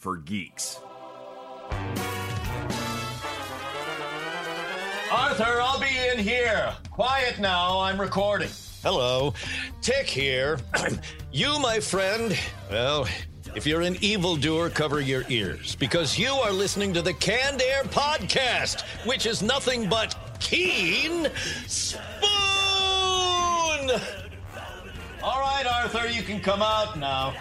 for geeks. Arthur, I'll be in here. Quiet now, I'm recording. Hello, Tick here. you, my friend, well, if you're an evildoer, cover your ears because you are listening to the Canned Air podcast, which is nothing but keen spoon. All right, Arthur, you can come out now.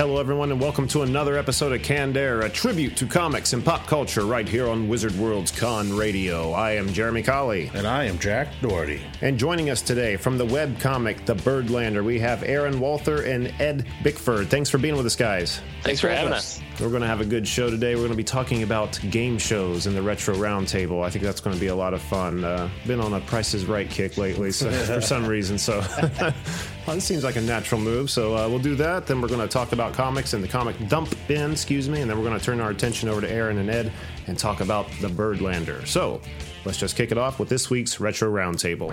Hello, everyone, and welcome to another episode of Canned Air, a tribute to comics and pop culture right here on Wizard World's Con Radio. I am Jeremy Colley. And I am Jack Doherty. And joining us today from the web comic The Birdlander, we have Aaron Walther and Ed Bickford. Thanks for being with us, guys. Thanks for having us. We're going to have a good show today. We're going to be talking about game shows and the Retro Roundtable. I think that's going to be a lot of fun. Uh, been on a Price is Right kick lately so, for some reason, so well, this seems like a natural move. So uh, we'll do that. Then we're going to talk about comics and the comic dump bin, excuse me, and then we're going to turn our attention over to Aaron and Ed and talk about the Birdlander. So let's just kick it off with this week's Retro Roundtable.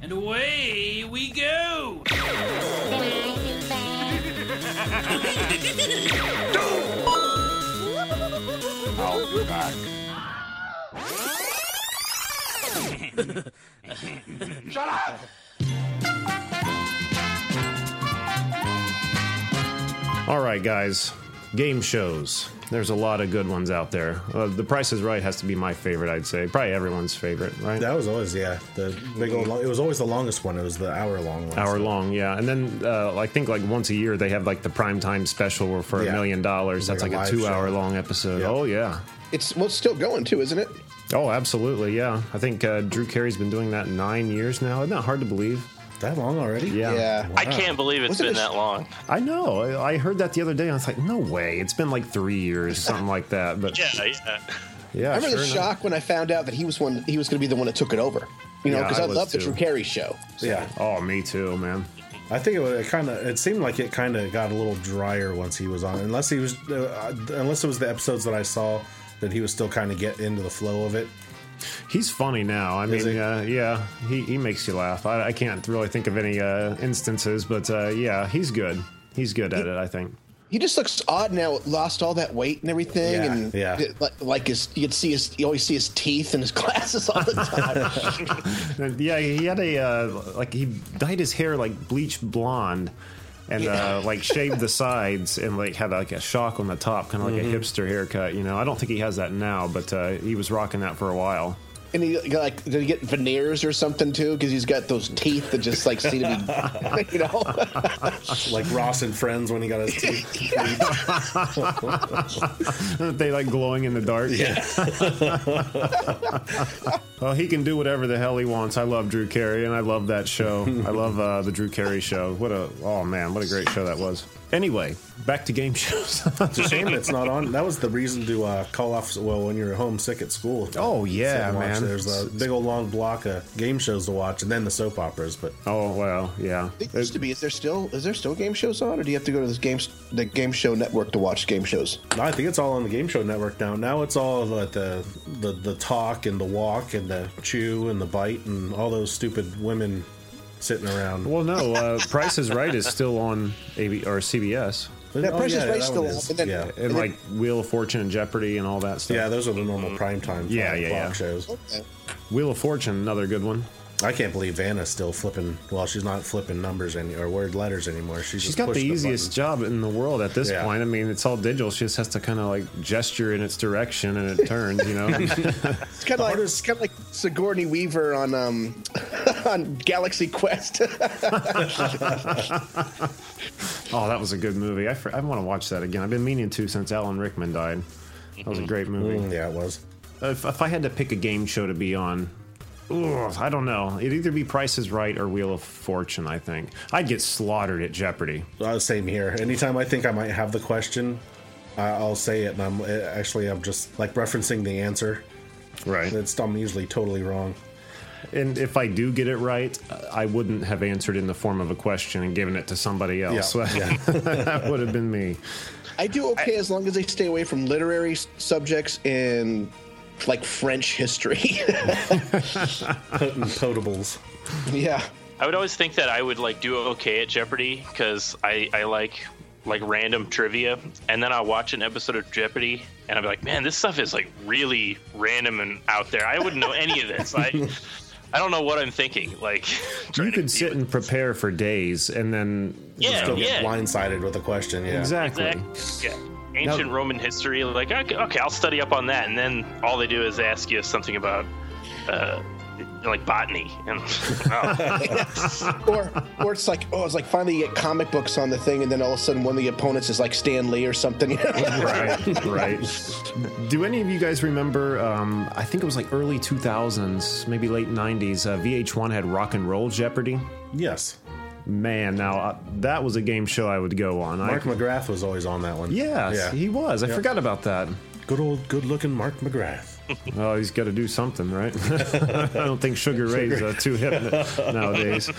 And away we go! I'll be back. Shut up! All right, guys, game shows. There's a lot of good ones out there. Uh, the Price is Right has to be my favorite, I'd say. Probably everyone's favorite, right? That was always yeah the big old. It was always the longest one. It was the hour long one. Hour long, yeah. And then uh, I think like once a year they have like the prime time special for a million dollars. That's like like, a a live two-hour-long episode. Yeah. Oh yeah. It's well, it's still going too, isn't it? Oh, absolutely, yeah. I think uh, Drew Carey's been doing that nine years now. Isn't that hard to believe? That long already? Yeah. Yeah. I can't believe it's Wasn't been it- that long. I know. I, I heard that the other day. and I was like, no way. It's been like three years, something like that. But Yeah, yeah. yeah, I remember sure the enough. shock when I found out that he was one. He was going to be the one that took it over. You know, Yeah, because I I, love the too. Drew Carey show. Yeah. Oh, me too, man. I think it, would- it kind of. It seemed like it kind of got a little drier once he was on. Unless he was, uh, unless it was the episodes that I saw that he was still kind of get into the flow of it. He's funny now. I Is mean, he? uh, yeah, he, he makes you laugh. I, I can't really think of any uh, instances, but uh, yeah, he's good. He's good at it, I think. He just looks odd now. Lost all that weight and everything, Yeah, and yeah. it- like, his, you could see his. You always see his teeth and his glasses all the time. Yeah, he had a uh, like he dyed his hair like bleach blonde, and uh, like shaved the sides and like had like a shock on the top, kind of like Mm-hmm. a hipster haircut. You know, I don't think he has that now, but uh, he was rocking that for a while. And he got, like did he get veneers or something too? Because he's got those teeth that just like seem to be, you know. Like Ross and Friends when he got his teeth. they like glowing in the dark. Yeah. Well, he can do whatever the hell he wants. I love Drew Carey, and I love that show. I love uh, the Drew Carey show. What a oh man, what a great show that was. Anyway, back to game shows. It's a shame it's not on. That was the reason to uh, call off. Well, when you're homesick at school. Oh, yeah, Sit and man. There's a big old long block of game shows to watch, and then the soap operas. But oh well, yeah. It used to be. Is there still is there still game shows on, or do you have to go to this game the game show network to watch game shows? No, I think it's all on the Game Show Network now. Now it's all like the, the the talk and the walk and the chew and the bite and all those stupid women sitting around. Well, no, uh, Price is Right is still on AB or CBS, Oh, yeah, Price is Right that still one on, and then- yeah, and then- like Wheel of Fortune and Jeopardy and all that stuff. yeah, those are the normal prime time. Yeah, yeah, yeah. shows. Okay. Wheel of Fortune, another good one. I can't believe Vanna's still flipping. Well, she's not flipping numbers any or word letters anymore. She's, She's just got the easiest button. job in the world at this Yeah. point. I mean, it's all digital. She just has to kind of like gesture in its direction and it turns, you know. It's kind of like it's kind of like Sigourney Weaver on um on Galaxy Quest. oh, that was a good movie. I, fr- I want to watch that again. I've been meaning to since Alan Rickman died. That was a great movie. Mm, yeah, it was. If, if I had to pick a game show to be on, ugh, I don't know. It'd either be Price is Right or Wheel of Fortune. I think I'd get slaughtered at Jeopardy. Uh, same here. Anytime I think I might have the question, I I'll say it, and I'm actually I'm just like referencing the answer. Right. It's I'm usually totally wrong. And if I do get it right, I wouldn't have answered in the form of a question and given it to somebody else. Yeah, yeah. that would have been me. I do okay as long as they stay away from literary subjects and like French history. Potables. yeah. I would always think that I would like do okay at Jeopardy because I, I like like random trivia, and then I'll watch an episode of Jeopardy, and I'll be like, man, this stuff is like really random and out there. I wouldn't know any of this. I I don't know what I'm thinking. Like, You could sit and prepare for days and then. yeah, Still yeah, get blindsided with a question. Yeah. Exactly. Exactly. Yeah. Ancient Roman history, like okay, okay, I'll study up on that, and then all they do is ask you something about, uh, like botany, and oh. or or it's like oh it's like finally you get comic books on the thing and then all of a sudden one of the opponents is like Stan Lee or something. right, right. Do any of you guys remember? Um, I think it was like early 2000s, maybe late 90s. Uh, VH1 had Rock and Roll Jeopardy. Yes. Man, now uh, that was a game show I would go on. Mark I, McGrath was always on that one. yes, Yeah. he was. I Yeah. forgot about that. Good old, good-looking Mark McGrath. Oh, he's got to do something, right? I don't think Sugar Ray's uh, too hip nowadays.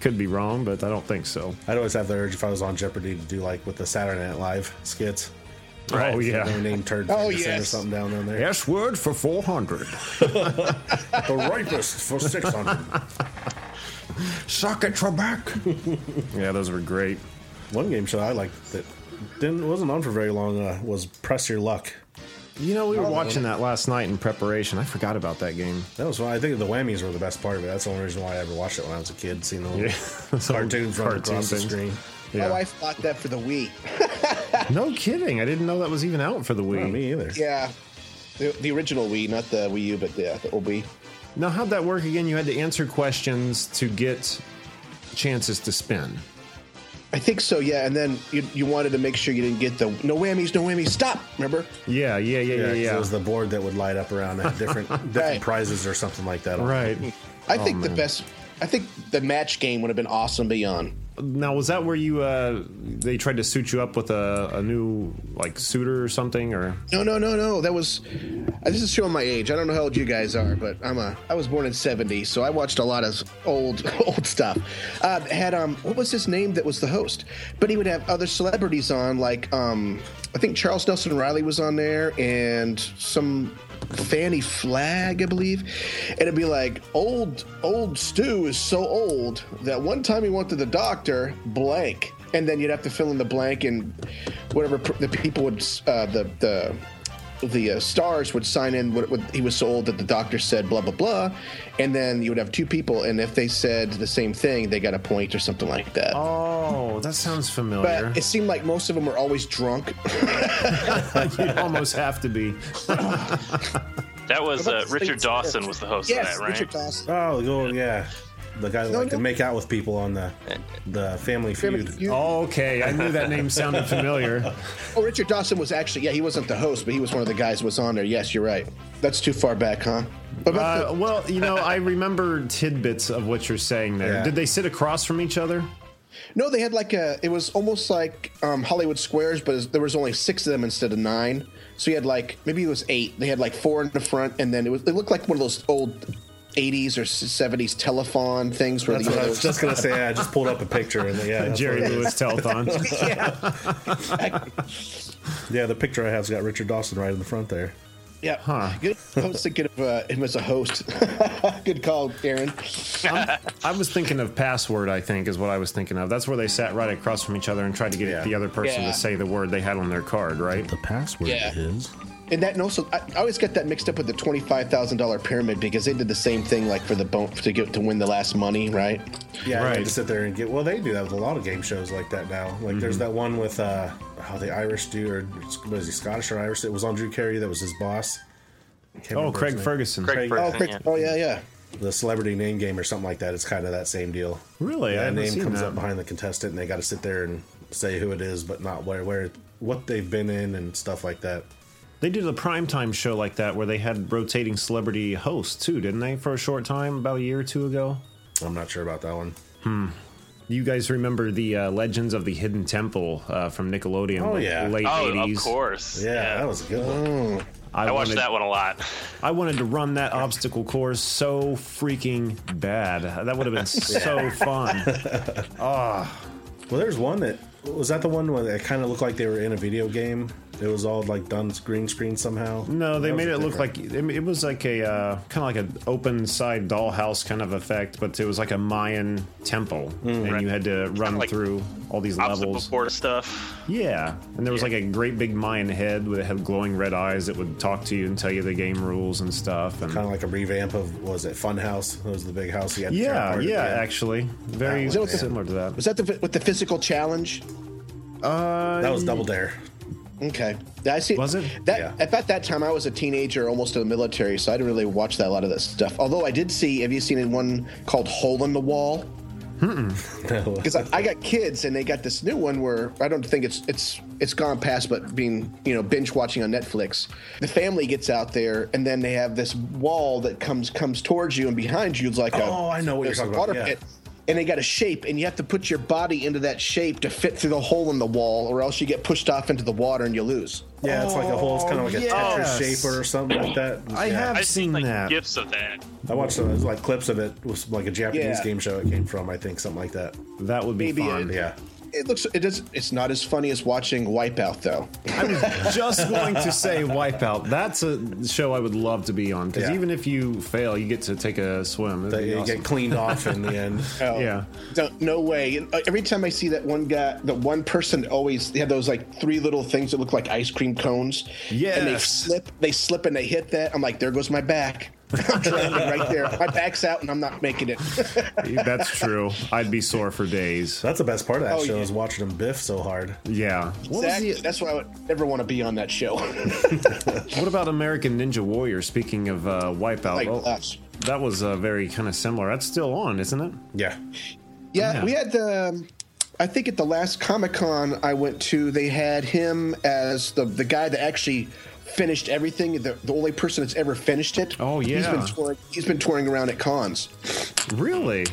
Could be wrong, but I don't think so. I'd always have the urge if I was on Jeopardy to do like with the Saturday Night Live skits. Oh They yeah. named Turd Oh, Ferguson or yes. something down on there. S word for 400. The rapist for 600. Suck it, Trebek. yeah, those were great. One game show I liked that didn't wasn't on for very long uh, was Press Your Luck. You know, we were watching that last night in preparation. I forgot about that game. That was fun. I think the whammies were the best part of it. That's the only reason why I ever watched it when I was a kid. Seeing the little Yeah. cartoons running Cartoon across the things. screen. My wife bought that for the Wii. No kidding. I didn't know that was even out for the Wii. Not me either. Yeah. The, the original Wii, not the Wii U, but the, the old Wii. Now, how'd that work again? You had to answer questions to get chances to spin. I think so, yeah. And then you, you wanted to make sure you didn't get the no whammies, no whammies, stop. Remember? Yeah, yeah, yeah, Yeah, yeah, 'cause yeah. it was the board that would light up around at different different Right. prizes or something like that. right. I Oh, think the best. I think the match game would have been awesome beyond. Now, was that where you uh they tried to suit you up with a, a new like suitor or something or No, no, no, no. That was. uh, This is showing my age. I don't know how old you guys are, but I'm a. I was born in '70, so I watched a lot of old, old stuff. Uh, had um, what was his name? That was the host, but he would have other celebrities on, like um, I think Charles Nelson Reilly was on there, and some Fannie Flagg, I believe. And it'd be like, old, old Stu is so old that one time he went to the doctor, blank. And then you'd have to fill in the blank, and whatever the people would, uh, the the the uh, stars would sign in what, what he was so old that the doctor said blah blah blah, and then you would have two people, and if they said the same thing, they got a point or something like that. Oh, that sounds familiar. But it seemed like most of them were always drunk. You'd almost have to be. that was uh, Richard Dawson was the host yes, of that, right? Richard Dawson. Oh, yeah. The guy that No, liked to make out with people on the the Family Feud. Family Feud. okay, I knew that name sounded familiar. Oh, Richard Dawson was actually yeah, he wasn't the host, but he was one of the guys who was on there. Yes, you're right. That's too far back, huh? Uh, well, you know, I remember tidbits of what you're saying there. Yeah. Did they sit across from each other? no, they had like a. It was almost like um, Hollywood Squares, but there was only six of them instead of nine. So you had like maybe it was eight. They had like four in the front, and then it was. It looked like one of those old. 80s or 70s telephone things where That's the what I was just gonna say. I just pulled up a picture and yeah, Jerry what it is. Lewis telethon. Yeah, the picture I have's got Richard Dawson right in the front there. yeah Huh. good I was thinking of uh, him as a host good call Aaron I was thinking of password. I think is what I was thinking of. That's where they sat right across from each other and tried to get Yeah. the other person Yeah. to say the word they had on their card. Right? The password Yeah. is And that and also, I, I always get that mixed up with the twenty-five thousand dollar pyramid because they did the same thing, like for the bone to get to win the last money, right? Yeah, Right. right. To sit there and get. Well, they do that with a lot of game shows like that now. Like there's Mm-hmm. that one with uh, how the Irish do, or what is he Scottish or Irish? It was on Drew Carey. That was his boss. Oh, Craig. Ferguson. Craig Craig- Oh, Ferguson, yeah. oh yeah, yeah. The celebrity name game or something like that. It's kind of that same deal. Really? I Yeah, a name seen comes that. up behind the contestant, and they got to sit there and say who it is, but not where where what they've been in and stuff like that. They did a primetime show like that where they had rotating celebrity hosts too, didn't they? For a short time, about a year or two ago. I'm not sure about that one. Hmm. You guys remember the uh, Legends of the Hidden Temple uh, from Nickelodeon? Oh, yeah. late Oh, of course. Yeah, that was a good one. I, watched wanted- that one a lot. I wanted to run that obstacle course so freaking bad. That would have been so fun. Ah, Well, there's one that was that the one where it kind of looked like they were in a video game. It was all like done green screen somehow. no, they made a it look different- like it, it was like a uh, kind of like an open side dollhouse kind of effect, but it was like a Mayan temple, and Right. you had to run like through all these Obstacle levels. course stuff. Yeah, and there was like a great big Mayan head with it had glowing red eyes that would talk to you and tell you the game rules and stuff. And kind of like a revamp of was it Funhouse? It was the big house. You had yeah, apart yeah, actually, very That was it. similar to that. Was that the with the physical challenge? Uh, That was Double Dare. Okay, I see. Was it? That Yeah. about that time I was a teenager, almost in the military, so I didn't really watch that a lot of that stuff. Although I did see. Have you seen in one called Hole in the Wall? Because I, I got kids and they got this new one where I don't think it's it's it's gone past, but being you know binge watching on Netflix. The family gets out there and then they have this wall that comes comes towards you and behind you is like Oh, I know what you're there's a talking about, water yeah. pit. And they got a shape, and you have to put your body into that shape to fit through the hole in the wall, or else you get pushed off into the water and you lose. Yeah, it's like a whole. It's kind of like a oh, yes. Tetris shape or something like that. I Yeah. have I've seen seen like that. gifs of that. I watched some like clips of it. It was like a Japanese Yeah. game show it came from. I think something like that. That would be Maybe fun. it- Yeah. It looks it is it's not as funny as watching Wipeout though. I was just going to say Wipeout. That's a show I would love to be on because Yeah. even if you fail, you get to take a swim. It'd They you awesome. get cleaned off in the end. Oh, Yeah. No way. Uh, Every time I see that one guy, the one person always they have those like three little things that look like ice cream cones. And they Yes. slip, they slip and they hit that. I'm like, there goes my back. I'm drowning right there. My back's out and I'm not making it. That's true. I'd be sore for days. That's the best part of that Oh, show yeah. is watching them biff so hard. Yeah. What, was Exactly. the- That's why I would never want to be on that show. what about American Ninja Warrior? Speaking of uh, Wipeout, Like well, us. that was uh, very kind of similar. That's still on, isn't it? Yeah. Yeah, Yeah. we had the. um, I think at the last Comic Con I went to, they had him as the the guy that actually finished everything. The, the only person that's ever finished it. Oh, He's yeah. been touring. He's been touring around at cons. Really?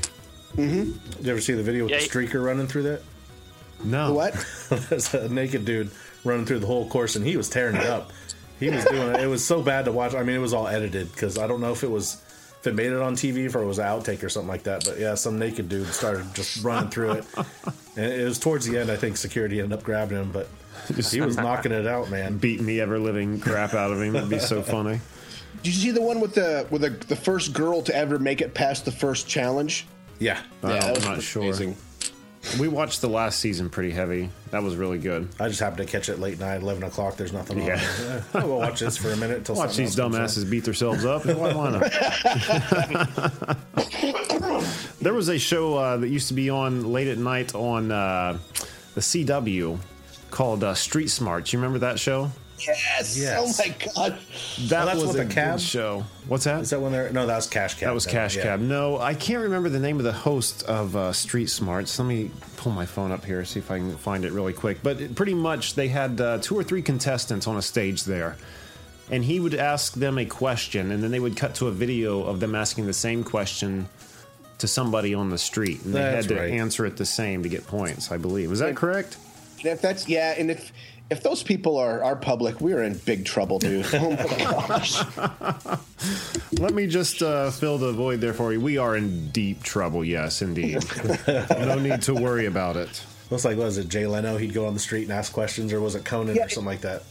Mm-hmm. Did you ever see the video with Yeah, the he- streaker running through that? No. The what? There's a naked dude running through the whole course, and he was tearing it up. He was doing it. It was so bad to watch. I mean, it was all edited because I don't know if it was if it made it on TV or it was an outtake or something like that. But yeah, some naked dude started just running through it, and it was towards the end. I think security ended up grabbing him, but he was knocking it out, man. Beating the ever living crap out of him. That'd be so funny. Did you see the one with the with the, the first girl to ever make it past the first challenge? Yeah, Oh, that I'm was not sure. amazing. We watched the last season pretty heavy. That was really good. I just happened to catch it late night, eleven o'clock. There's nothing on. Yeah. I'll watch this for a minute until Watch these else comes on. dumbasses beat themselves up. Why, why not? there was a show uh, that used to be on late at night on uh, the CW called uh, Street Smarts. You remember that show? Yes. Yes. Oh my god. That Oh, that's was a the cab? good show. What's that? Is that when they're no? That was Cash Cab. That was Cash yeah. Cab. No, I can't remember the name of the host of uh, Street Smarts. Let me pull my phone up here, see if I can find it really quick. But it, pretty much, they had uh, two or three contestants on a stage there. And he would ask them a question, and then they would cut to a video of them asking the same question to somebody on the street. And they That's had to right. answer it the same to get points, I believe. Is that correct? And if that's yeah, and if if those people are are public, we're in big trouble, dude. Oh my gosh. Let me just uh, fill the void there for you. We are in deep trouble, yes, indeed. no need to worry about it. Looks like was it Jay Leno? He'd go on the street and ask questions, or was it Conan Yeah, or something like that?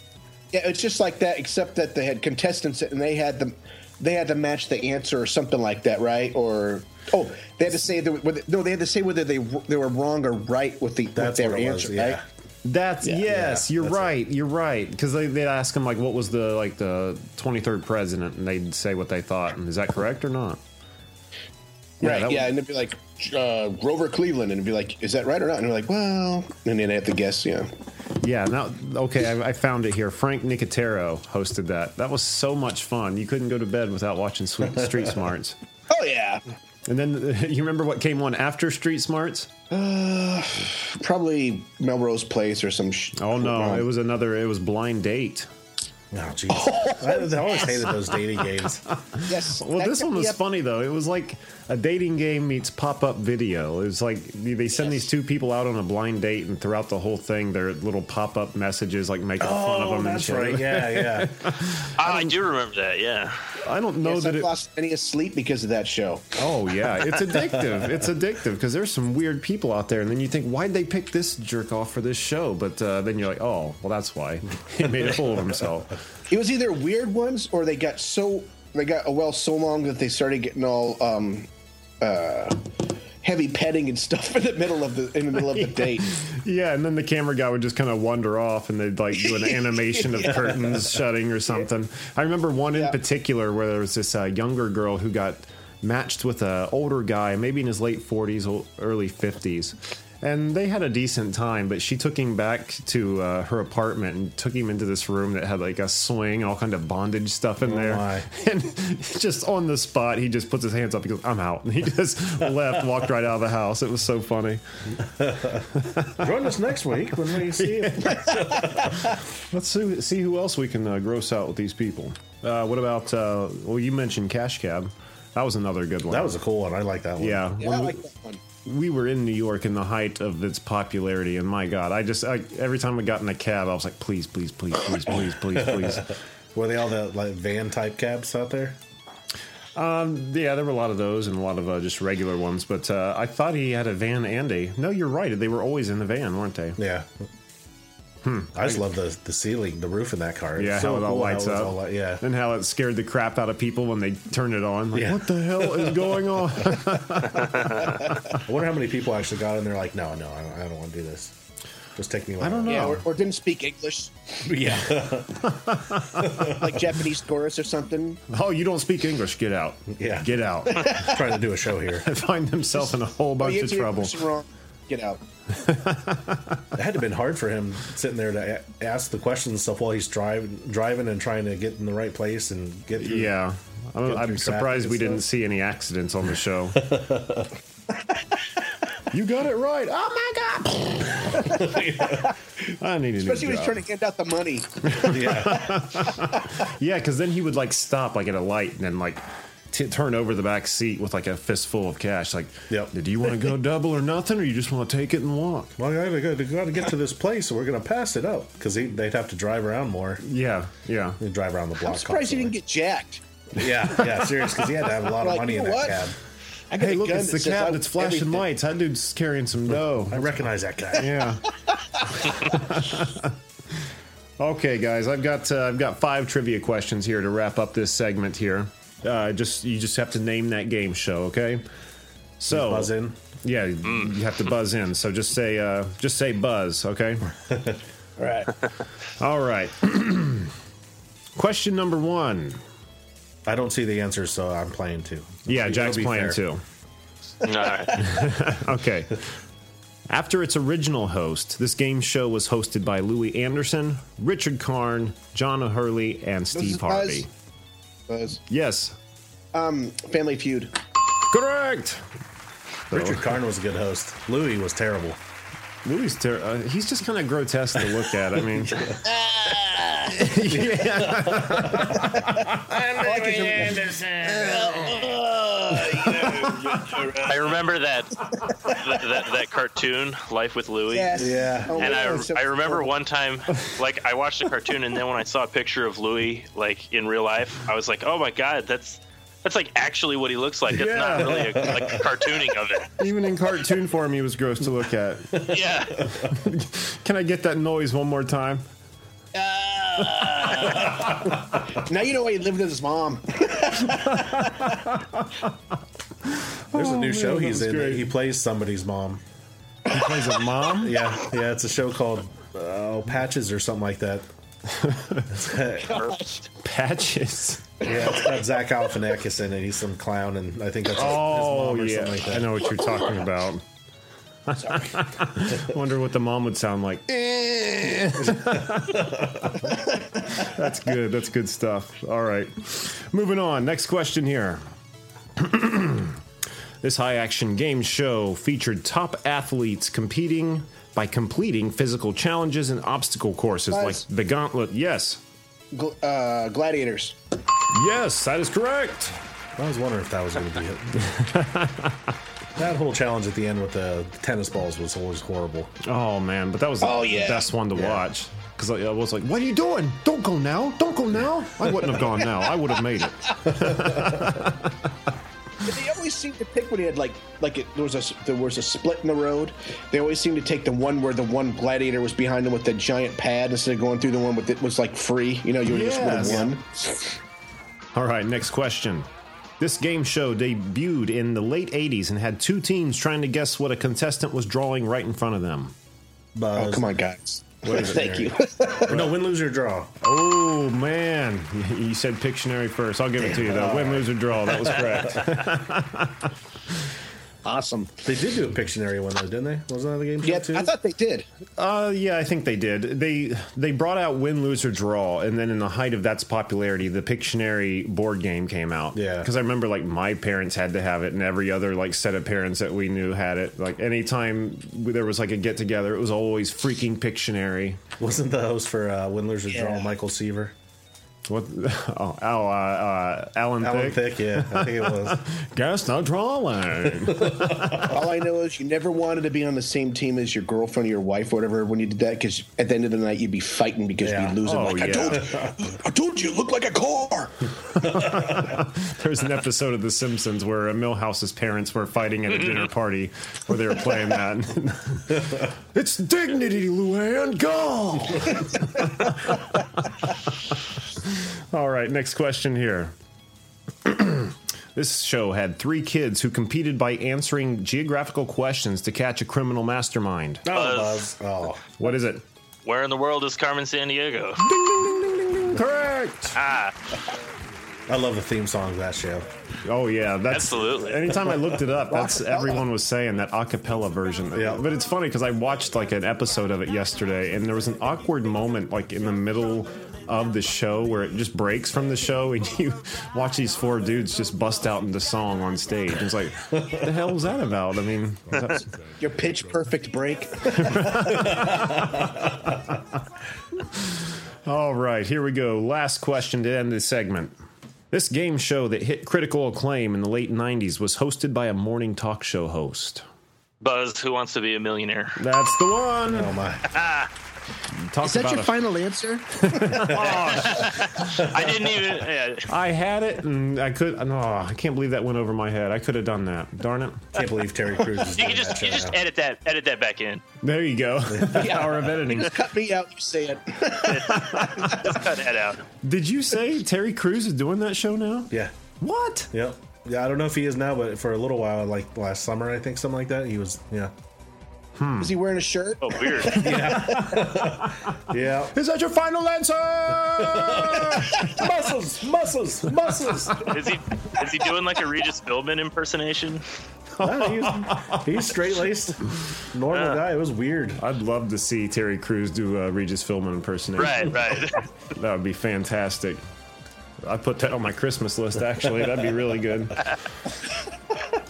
Yeah, it's just like that, except that they had contestants and they had them. They had to match the answer or something like that, right? Or oh, they had to say that, whether, no, they had to say whether they they were wrong or right with the with That's their what it was, answer, yeah. right? That's Yeah. yes, Yeah, you're that's right. You're right because they, they'd ask him like, what was the like the 23rd president, and they'd say what they thought. And is that correct or not? Yeah, right. yeah, would- and it'd be like uh, Grover Cleveland, and it'd be like, is that right or not? And they're like, well, and then they have to guess. Yeah. Yeah. Now, okay, I, I found it here. Frank Nicotero hosted that. That was so much fun. You couldn't go to bed without watching Sweet Street Smarts. Oh yeah. And then you remember what came on after Street Smarts? Uh, probably Melrose Place or some. Sh- Oh no, it was another. It was Blind Date. Oh jeez, I, I always hated those dating games. Yes. Well, that this one was up- funny though. It was like a dating game meets pop-up video. It was like they send these two people out on a blind date, and throughout the whole thing, their little pop-up messages like making fun of Oh, them. and that's shit. right. Yeah, yeah. Ah, I do remember that. Yeah. I don't know Yes, that I've it. lost any sleep because of that show. Oh yeah, it's addictive. it's addictive because there's some weird people out there, and then you think, why'd they pick this jerk off for this show? But uh, then you're like, oh, well, that's why he made a fool of himself. It was either weird ones or they got so they got a well so long that they started getting all um, uh, heavy petting and stuff in the middle of the in the middle of the date. Yeah, and then the camera guy would just kind of wander off, and they'd like do an animation of curtains shutting or something. I remember one in Yeah. particular where there was this uh, younger girl who got matched with a older guy, maybe in his late forties, early fifties. And they had a decent time, but she took him back to uh, her apartment and took him into this room that had like a swing, all kind of bondage stuff in Oh, there. my. And just on the spot, he just puts his hands up. He goes, "I'm out," and he just left, walked right out of the house. It was so funny. Join us next week when we see it. Let's see, see who else we can uh, gross out with these people. Uh, what about? Uh, well, you mentioned Cash Cab. That was another good one. That was a cool one. I like that one. yeah. Yeah, I like that one. We were in New York in the height of its popularity, and my God, I just I, every time we got in a cab, I was like, please, please, please, please, please, please, please. Were they all the like van type cabs out there? Um, yeah, there were a lot of those and a lot of uh, just regular ones, but uh, I thought he had a van and a. No, you're right. They were always in the van, weren't they? Yeah. I just love the the ceiling, the roof in that car. It's Hmm. Yeah, so how it all cool lights up. all light- yeah. And how it scared the crap out of people when they turned it on. Like, Yeah. what the hell is going on? I wonder how many people actually got in there like, no, no, I don't, I don't want to do this. Just take me. I don't know. Yeah, or, or didn't speak English, Yeah. like Japanese tourists or something. oh, you don't speak English? Get out. Yeah. Get out. Trying to do a show here. Find himself in a whole Oh, bunch you of answered your trouble. Question. Get out. It had to have been hard for him sitting there to a- ask the questions and stuff while he's driving, driving and trying to get in the right place and get through. Yeah. I'm, Get I'm surprised we and didn't see any accidents on the show. you got it right. Oh my god! I need a Especially new when he's trying to hand out the money. Yeah. Yeah, because then he would like stop like at a light and then like t- turn over the back seat with like a fistful of cash. Like, Yep. do you want to go double or nothing, or you just want to take it and walk? Well, I gotta, go- gotta get to this place, so we're gonna pass it up because they'd have to drive around more. Yeah, yeah. They'd drive around the block. I'm surprised he didn't get jacked. Yeah, yeah, serious because he had to have a lot of Like, money you in that what? cab. I got Hey, look, gun it's the says cab I'm that's flashing everything. lights. That dude's carrying some dough. I recognize that guy. Yeah. okay, guys, I've got uh, I've got five trivia questions here to wrap up this segment here. Uh, just you just have to name that game show, okay? So Buzz in. Yeah, you have to buzz in. So just say uh, just say buzz, okay? All right. All right. Question number one. I don't see the answer, so I'm playing too. Yeah, It'll Jack's be playing fair. too. All right. Okay. After its original host, this game show was hosted by Louie Anderson, Richard Karn, John O'Hurley, and Steve Harvey. Buzz. Buzz. Yes, Um, Family Feud. correct. Richard Karn was a good host. Louie was terrible. Louie, ter- uh, he's just kind of grotesque to look at. I mean, I remember that, that that that cartoon, Life with Louie. Yes. Yeah. Oh, And yeah, I, so- I remember one time, like I watched the cartoon, and then when I saw a picture of Louie, like in real life, I was like, "Oh my god, that's that's like actually what he looks like. That's Yeah. not really a, like a cartooning of it." even in cartoon form, he was gross to look at. Yeah, Can I get that noise one more time? Uh, Now you know why he lived with his mom. There's a new man, show that he's in. great. He plays somebody's mom. He plays a mom. Yeah, yeah. It's a show called uh, Patches or something like that. Patches. Yeah, it's got Zach Galifianakis in it. He's some clown, and I think that's his, his Oh mom or yeah, something like that. I know what you're talking about. Wonder what the mom would sound like. That's good. That's good stuff. All right. Moving on. Next question here. This high action game show featured top athletes competing by completing physical challenges and obstacle courses Guys. like the Gauntlet. Yes. Gl- uh, gladiators. Yes, that is correct. I was wondering if that was going to be it. that whole challenge at the end with the tennis balls was always horrible. Oh man, but that was the Oh, yeah. best one to Yeah. watch. Because I was like, "What are you doing? Don't go now! Don't go now!" I wouldn't have gone now. I would have made it. But they always seem to pick when he had like like it, there was a there was a split in the road. They always seem to take the one where the one gladiator was behind them with the giant pad instead of going through the one with it was like free. You know, you were just Yes. with one. All right, next question. This game show debuted in the late 80s and had two teams trying to guess what a contestant was drawing right in front of them. Buzz. Oh come on, guys! What is it, Thank Mary? you. no, win, lose, or draw. Oh, man. You said Pictionary first. I'll give it to you, though. Win, lose, or draw. That was correct. awesome. They did do a Pictionary one though, didn't they? Wasn't that the game Yeah, too? I thought they did. Uh, yeah, I think they did. They they brought out win, lose, or draw, and then in the height of that's popularity, the Pictionary board game came out. Yeah. because I remember like my parents had to have it, and every other like set of parents that we knew had it. Like anytime there was like a get together, it was always freaking Pictionary. Wasn't the host for uh, Win, Lose, or Draw Michael Seaver? What? Oh, oh uh, uh, Alan, Alan Thicke. Thick, yeah, I think it was. Guess not drawing. All I know is you never wanted to be on the same team as your girlfriend or your wife or whatever when you did that because at the end of the night you'd be fighting because Yeah. you'd lose. Oh, like I yeah. told you, I told you, you look like a car. There's an episode of The Simpsons where uh, Milhouse's parents were fighting at a dinner party where they were playing that. it's dignity, Luann. Go. All right, next question here. this show had three kids who competed by answering geographical questions to catch a criminal mastermind. Oh, Buzz. Oh, What is it? Where in the world is Carmen Sandiego? Correct. Ah, I love the theme song of that show. Oh yeah, that's Absolutely. Anytime I looked it up, that's everyone was saying that a cappella version. Yeah. But it's funny because I watched like an episode of it yesterday, and there was an awkward moment like in the middle of the show where it just breaks from the show, and you watch these four dudes just bust out into song on stage. It's like, what the hell was that about? I mean, that's- Your pitch perfect break. all right, here we go. Last question to end this segment. This game show that hit critical acclaim in the late 90s was hosted by a morning talk show host. Buzz, who wants to be a millionaire? That's the one. Oh my! Talk Is that about your a- final answer? I didn't even. Yeah, I had it, and I could. No, I can't believe that went over my head. I could have done that. Darn it! Can't believe Terry Crews is you can just that you show just now. edit that edit that back in. There you go. The power of editing. Just cut me out. You say it. Just cut that out. Did you say Terry Crews is doing that show now? Yeah. What? Yep. Yeah, I don't know if he is now, but for a little while, like last summer, I think something like that, he was. Yeah. Hmm. Is he wearing a shirt? Oh, weird. Yeah. Is that your final answer? muscles, muscles, muscles. Is he is he doing like a Regis Philbin impersonation? he's, he's straight laced, normal guy. It was weird. I'd love to see Terry Crews do a Regis Philbin impersonation. Right, right. That would be fantastic. I put that on my Christmas list. Actually, that'd be really good.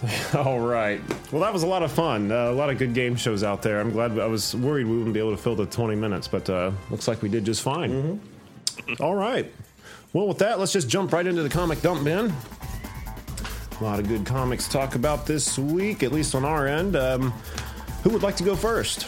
All right. Well, that was a lot of fun. Uh, a lot of good game shows out there. I'm glad. I was worried we wouldn't be able to fill the 20 minutes, but uh, looks like we did just fine. All right. Well, with that, let's just jump right into the comic dump bin. A lot of good comics to talk about this week, at least on our end. Um, who would like to go first?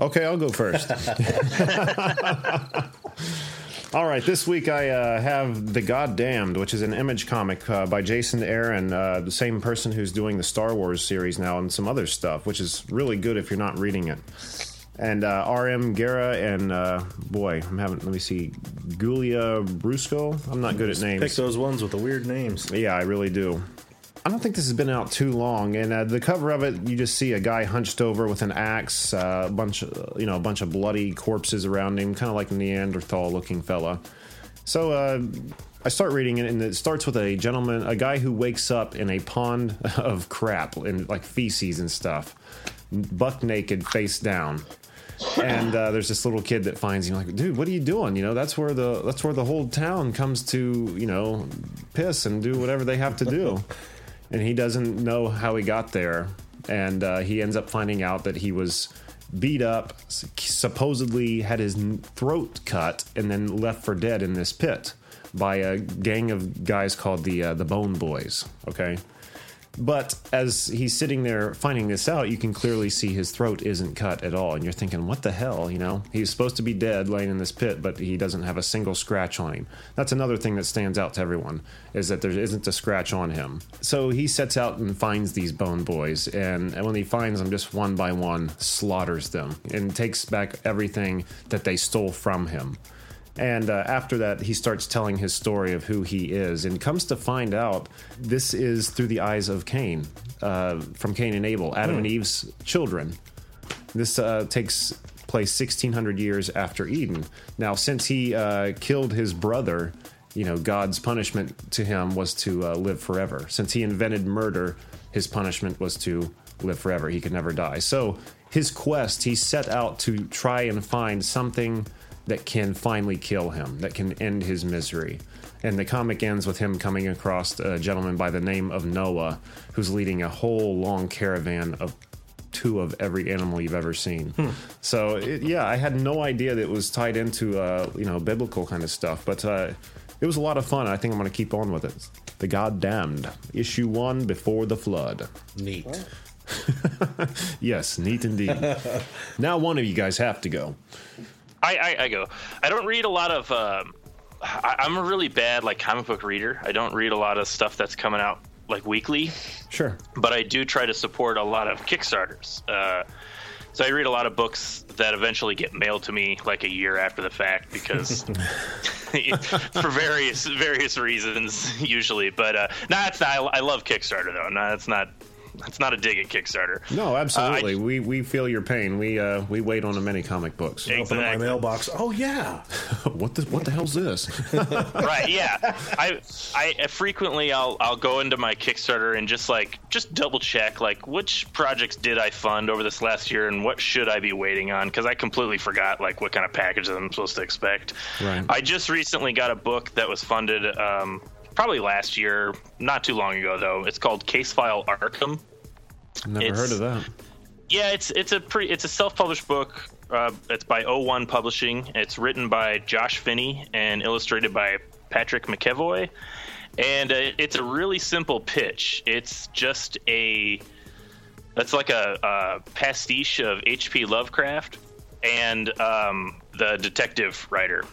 Okay, I'll go first. All right, this week I uh, have The Goddamned, which is an image comic uh, by Jason Aaron, uh, the same person who's doing the Star Wars series now and some other stuff, which is really good if you're not reading it. And uh, R.M. Guéra and, uh, boy, I'm having, let me see, Giulia Brusco? I'm not good at names. Pick those ones with the weird names. Yeah, I really do. I don't think this has been out too long, and uh, the cover of it, you just see a guy hunched over with an axe, uh, a bunch, of, you know, a bunch of bloody corpses around him, kind of like a Neanderthal-looking fella. So uh, I start reading it, and it starts with a gentleman, a guy who wakes up in a pond of crap and like feces and stuff, buck naked, face down. and uh, there's this little kid that finds him like, dude, what are you doing? You know, that's where the that's where the whole town comes to, you know, piss and do whatever they have to do. And he doesn't know how he got there, and uh, he ends up finding out that he was beat up, supposedly had his throat cut, and then left for dead in this pit by a gang of guys called the uh, the Bone Boys. Okay. But as he's sitting there finding this out, you can clearly see his throat isn't cut at all. And you're thinking, what the hell? You know, he's supposed to be dead laying in this pit, but he doesn't have a single scratch on him. That's another thing that stands out to everyone is that there isn't a scratch on him. So he sets out and finds these bone boys. And, when he finds them, just one by one, slaughters them and takes back everything that they stole from him. And uh, after that, he starts telling his story of who he is, and comes to find out this is through the eyes of Cain, uh, from Cain and Abel, Adam and Eve's children. This uh, takes place 1600 years after Eden. Now, since he uh, killed his brother, you know, God's punishment to him was to uh, live forever. Since he invented murder, his punishment was to live forever. He could never die. So, his quest, he set out to try and find something that can finally kill him, that can end his misery. And the comic ends with him coming across a gentleman by the name of Noah, who's leading a whole long caravan of two of every animal you've ever seen. So it, yeah, I had no idea that it was tied into uh, you know biblical kind of stuff, but uh, it was a lot of fun. I think I'm going to keep on with it. The God Damned, issue one before the flood. Neat. Yes, neat indeed. now one of you guys have to go. I, I, I go. I don't read a lot of. Um, I, I'm a really bad like comic book reader. I don't read a lot of stuff that's coming out like weekly, Sure. but I do try to support a lot of Kickstarters. Uh, so I read a lot of books that eventually get mailed to me like a year after the fact because for various various reasons usually. But uh, no, it's not. I, I love Kickstarter though. No, it's not. It's not a dig at Kickstarter. No, absolutely. Uh, we we feel your pain. We uh, we wait on many comic books. Open up my mailbox. Oh yeah. what the what the hell's this? right yeah I, I frequently i'll i'll go into my kickstarter and just like just double check like which projects did i fund over this last year and what should i be waiting on because i completely forgot like what kind of packages i'm supposed to expect Right. i just recently got a book that was funded um, probably last year not too long ago though it's called case file arkham Never It's- heard of that. yeah, it's it's a pretty it's a self-published book. Uh, it's by O1 Publishing. It's written by Josh Finney and illustrated by Patrick McEvoy. And uh, it's a really simple pitch. It's just a that's like a, a pastiche of H.P. Lovecraft and um, the detective writer.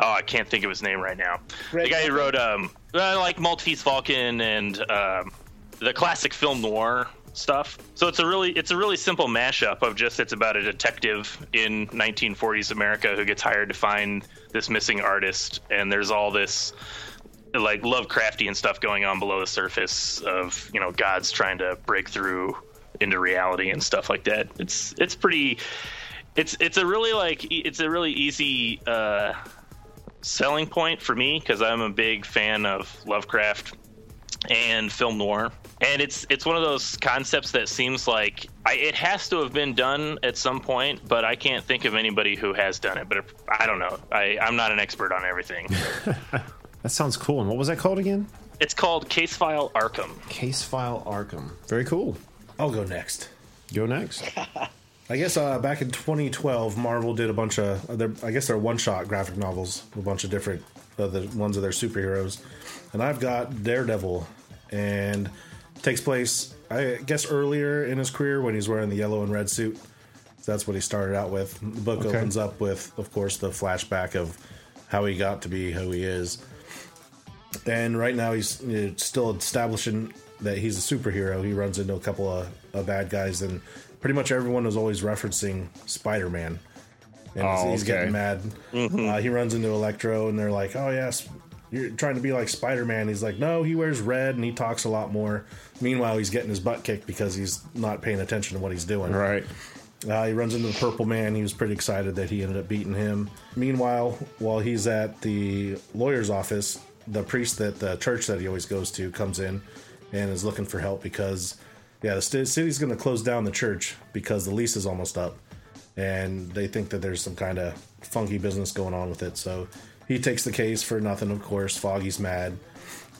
Oh, I can't think of his name right now. Greg the guy who wrote um, uh, like Maltese Falcon and um, the classic film noir stuff. So it's a really it's a really simple mashup of just it's about a detective in 1940s America who gets hired to find this missing artist, and there's all this like Lovecraftian stuff going on below the surface of you know gods trying to break through into reality and stuff like that. It's it's pretty. It's it's a really like it's a really easy uh, selling point for me because I'm a big fan of Lovecraft and film noir. And it's it's one of those concepts that seems like I, it has to have been done at some point, but I can't think of anybody who has done it. But if, I don't know. I, I'm not an expert on everything. That sounds cool. And what was that called again? it's called Case File Arkham. Case File Arkham. Very cool. I'll go next. Go next. I guess uh, back in 2012, Marvel did a bunch of, uh, their, I guess they're one-shot graphic novels, a bunch of different, uh, the ones of their superheroes, and I've got Daredevil, and takes place, I guess, earlier in his career when he's wearing the yellow and red suit. So that's what he started out with. The book Okay. opens up with, of course, the flashback of how he got to be who he is, and right now he's still establishing that he's a superhero. He runs into a couple of, of bad guys, and pretty much everyone is always referencing Spider Man. And he's, Oh, he's okay. getting mad. Uh, he runs into Electro, and they're like, "Oh yes, you're trying to be like Spider Man." He's like, "No, he wears red and he talks a lot more." Meanwhile, he's getting his butt kicked because he's not paying attention to what he's doing. Right. Uh, he runs into the Purple Man. He was pretty excited that he ended up beating him. Meanwhile, while he's at the lawyer's office, the priest that the church that he always goes to comes in and is looking for help because, yeah, the city's going to close down the church because the lease is almost up. and they think that there's some kind of funky business going on with it. So he takes the case for nothing. Of course, Foggy's mad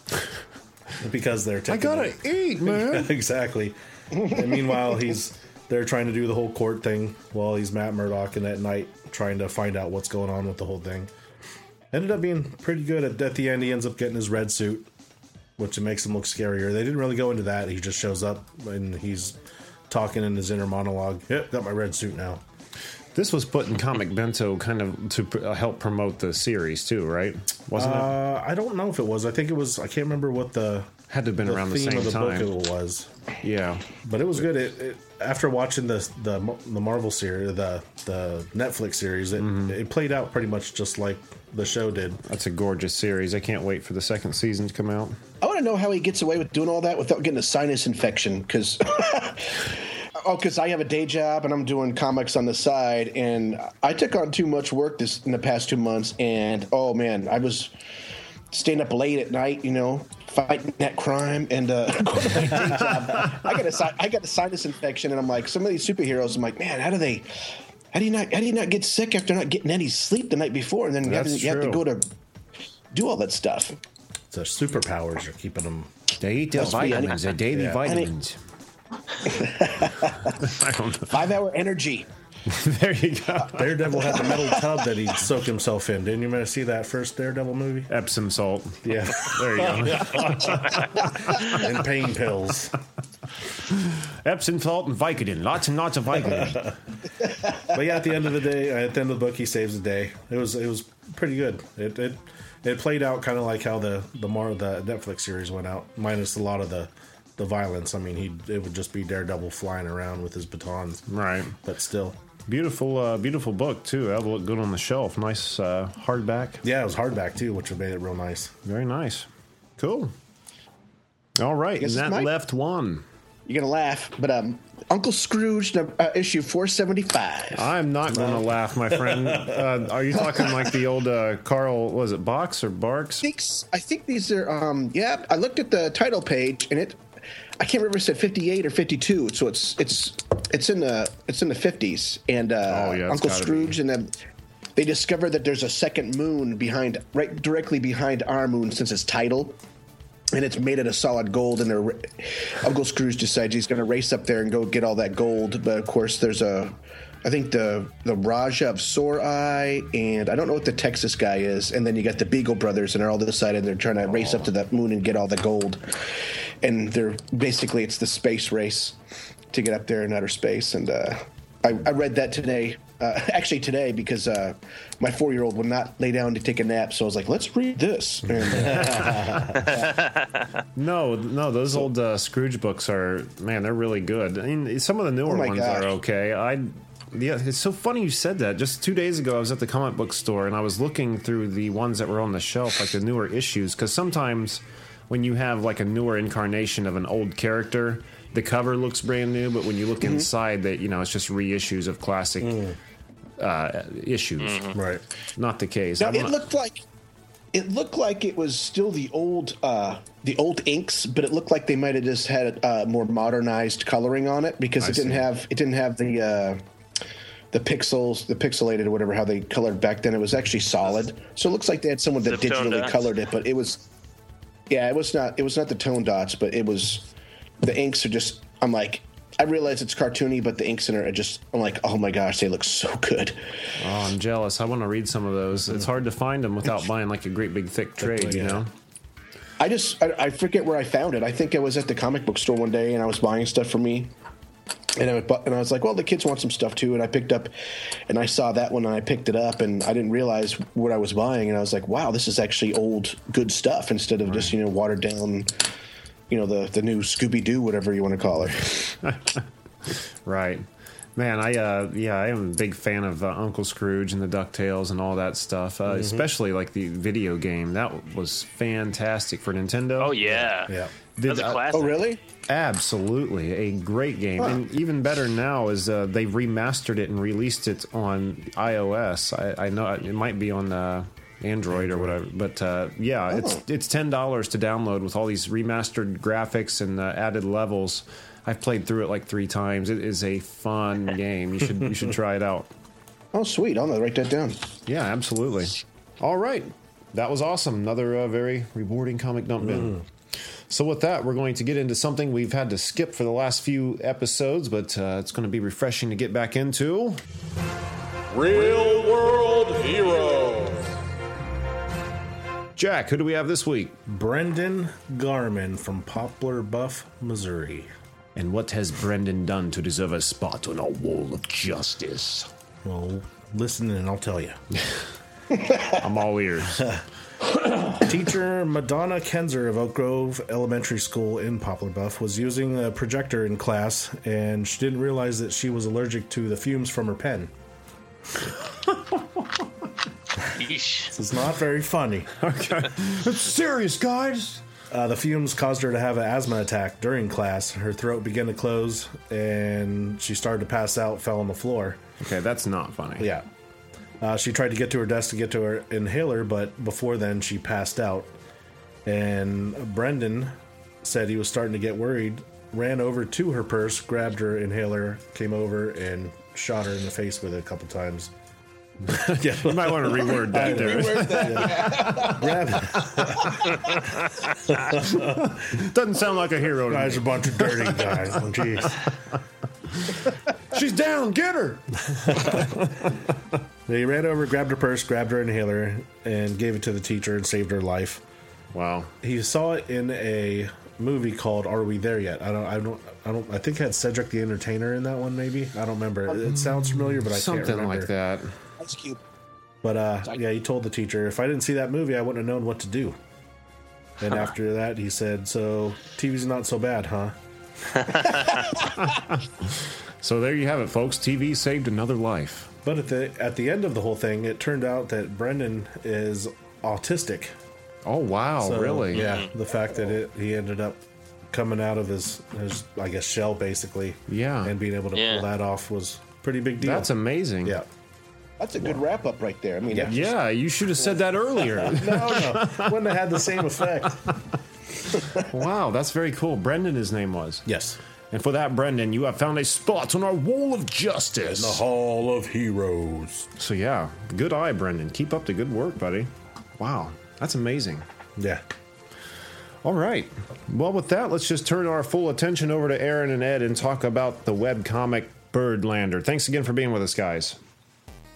because they're Taking I gotta eat, man. exactly. And meanwhile, he's they're trying to do the whole court thing while he's Matt Murdock, and at night trying to find out what's going on with the whole thing. Ended up being pretty good. At, at the end, he ends up getting his red suit, which makes him look scarier. They didn't really go into that. He just shows up and he's talking in his inner monologue. Yep, got my red suit now. This was put in Comic Bento kind of to uh, help promote the series too, right? Wasn't it? Uh, I don't know if it was. I think it was. I can't remember what the Had to have been the around the theme same of the time. book it was. Yeah. But it was good. It, it after watching the the the Marvel series, the the Netflix series, it, Mm-hmm. it played out pretty much just like the show did. That's a gorgeous series. I can't wait for the second season to come out. I want to know how he gets away with doing all that without getting a sinus infection. Because, oh, because I have a day job and I'm doing comics on the side, and I took on too much work this in the past two months, and oh man, I was staying up late at night, you know, fighting that crime, and uh, going to my day job. I got a got a sinus infection, and I'm like, some of these superheroes, I'm like, man, how do they? How do you not? How do you not get sick after not getting any sleep the night before, and then you have, to, you have to go to do all that stuff? The superpowers are keeping them. They eat their Must be any- vitamins, their daily Yeah. vitamins. I don't know. Five hour energy. there you go. Daredevil had the metal tub that he'd soak himself in. Didn't you see that first Daredevil movie? Epsom salt. Yeah, There you go. and pain pills. Epsom salt and Vicodin. Lots and lots of Vicodin. But yeah, at the end of the day, uh, at the end of the book, he saves the day. It was it was pretty good. It it, it played out kind of like how the the Mar the Netflix series went out, minus a lot of the the violence. I mean, he it would just be Daredevil flying around with his batons, right. but still. Beautiful, uh, beautiful book too. That'll look good on the shelf. Nice uh, hardback. Yeah, it was hardback too, which made it real nice. Very nice. Cool. All right, and that Mike. left one. You're gonna laugh, but um, Uncle Scrooge, uh, issue 475. I'm not going to laugh, my friend. Uh, are you talking like the old uh, Carl? Was it Box or Barks? I think, s- I think these are um, yeah. I looked at the title page and it, I can't remember if it said 58 or 52. So it's it's it's in the it's in the 50s. And uh, Oh, yeah, Uncle Scrooge and then they discover that there's a second moon behind right directly behind our moon since its title. And it's made out of solid gold, and they're, Uncle Scrooge decides he's going to race up there and go get all that gold. But of course, there's a, I think the the Raja of Eye, and I don't know what the Texas guy is. And then you got the Beagle brothers, and they're all decided they're trying to race up to that moon and get all the gold. And they're basically it's the space race to get up there in outer space. And uh, I, I read that today, uh, actually today, because uh, my four year old would not lay down to take a nap. So I was like, let's read this. And, No, no, those old uh, Scrooge books are man, they're really good. I mean, some of the newer Oh ones gosh. are okay. I yeah, it's so funny you said that. Just two days ago, I was at the comic book store and I was looking through the ones that were on the shelf, like the newer issues, because sometimes when you have like a newer incarnation of an old character, the cover looks brand new, but when you Mm-hmm. look inside, that you know it's just reissues of classic Mm. uh, issues. Right. Not the case. Now, it not- looked like it looked like it was still the old uh, the old inks, but it looked like they might have just had uh, more modernized coloring on it because I it didn't see. have it didn't have the uh, the pixels, the pixelated or whatever how they colored back then. It was actually solid, so it looks like they had someone that Zip digitally colored it, but it was yeah, it was not it was not the tone dots, but it was the inks are just. I'm like. I realize it's cartoony, but the inks in it are just. I'm like, oh my gosh, they look so good. Oh, I'm jealous. I want to read some of those. It's hard to find them without buying like a great big thick trade, you yeah. know. I just I, I forget where I found it. I think I was at the comic book store one day and I was buying stuff for me. And I, bu- and I was like, well, the kids want some stuff too. And I picked up, and I saw that one, and I picked it up, and I didn't realize what I was buying. And I was like, wow, this is actually old, good stuff instead of just you know watered down, you know the the new Scooby Doo, whatever you want to call it. Right. Man, I uh, yeah, I am a big fan of uh, Uncle Scrooge and the Ducktales and all that stuff. Uh, Especially like the video game that was fantastic for Nintendo. Oh yeah, Yeah. Did- that's a uh. Oh, really? Absolutely, a great game, and even better now is uh, they remastered it and released it on iOS. I, I know it might be on uh, Android or whatever, but uh, yeah, it's it's ten dollars to download with all these remastered graphics and uh, added levels. I've played through it like three times. It is a fun game. You should you should try it out. Oh, sweet. I'm gonna write that down. Yeah, absolutely. All right. That was awesome. Another uh, very rewarding comic dump bin. So, with that, we're going to get into something we've had to skip for the last few episodes, but uh, it's going to be refreshing to get back into. Real World Heroes. Jack, who do we have this week? Brendan Garman from Poplar Bluff, Missouri. And what has Brendan done to deserve a spot on our wall of justice? Well, listen and I'll tell you. I'm all ears. Teacher Madonna Kenzer of Oak Grove Elementary School in Poplar Bluff was using a projector in class, and she didn't realize that she was allergic to the fumes from her pen. This is not very funny. Okay. It's serious, guys. Uh, the fumes caused her to have an asthma attack during class. Her throat began to close, and she started to pass out, fell on the floor. Okay, that's not funny. Yeah. Uh, she tried to get to her desk to get to her inhaler, but before then, she passed out. And Brendan said he was starting to get worried, ran over to her purse, grabbed her inhaler, came over, and shot her in the face with it a couple times. yeah, you might want to reword that there. Doesn't sound like a hero to Guys, me. a bunch of dirty guys. Oh, Jeez. She's down. Get her. He ran over, grabbed her purse, grabbed her inhaler, and gave it to the teacher and saved her life. Wow. He saw it in a movie called "Are We There Yet?" I don't, I don't, I don't. I think it had Cedric the Entertainer in that one. Maybe I don't remember. It, it sounds familiar, but I can't Something remember. like that. That's cute. But uh, yeah, he told the teacher, if I didn't see that movie, I wouldn't have known what to do. And after that, he said, "So TV's not so bad, huh?" So there you have it, folks. TV saved another life. But at the at the end of the whole thing, it turned out that Brendan is autistic. Oh wow, So, really? Yeah, the fact that it he ended up coming out of his, his I guess shell basically. Yeah. and being able to Yeah. pull that off was pretty big deal. That's amazing. yeah. That's a good wrap up right there. I mean, that's just- Yeah, you should have said that earlier. No, no, wouldn't have had the same effect. wow, that's very cool. Brendan, his name was. Yes. And for that, Brendan, you have found a spot on our wall of justice. In the Hall of Heroes. So yeah, good eye, Brendan. Keep up the good work, buddy. Wow, that's amazing. Yeah. All right. Well, with that, let's just turn our full attention over to Aaron and Ed and talk about the webcomic Birdlander. Thanks again for being with us, guys.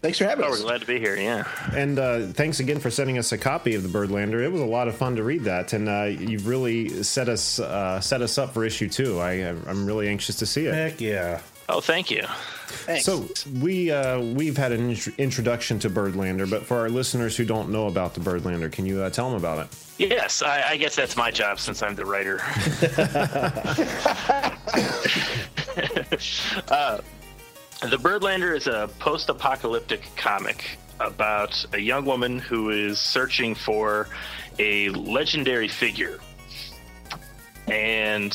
Thanks for having Oh, us. we're glad to be here. Yeah. And uh, thanks again for sending us a copy of the Birdlander. It was a lot of fun to read that, and uh, you've really set us uh, set us up for issue two. I, I'm really anxious to see it. Heck yeah. Oh, thank you. Thanks. So we uh, we've had an int- introduction to Birdlander, but for our listeners who don't know about the Birdlander, can you uh, tell them about it? Yes, I, I guess that's my job since I'm the writer. uh, the Birdlander is a post apocalyptic comic about a young woman who is searching for a legendary figure. And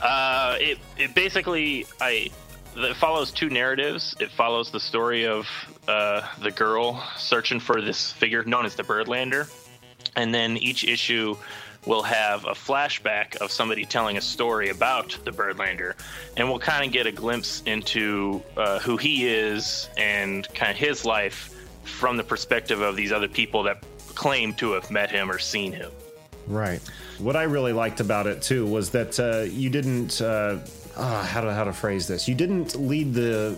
uh, it, it basically I it follows two narratives. It follows the story of uh, the girl searching for this figure known as the Birdlander, and then each issue will have a flashback of somebody telling a story about the Birdlander, and we'll kind of get a glimpse into uh, who he is and kind of his life from the perspective of these other people that claim to have met him or seen him. Right. What I really liked about it too was that uh, you didn't uh, uh, how to how to phrase this. You didn't lead the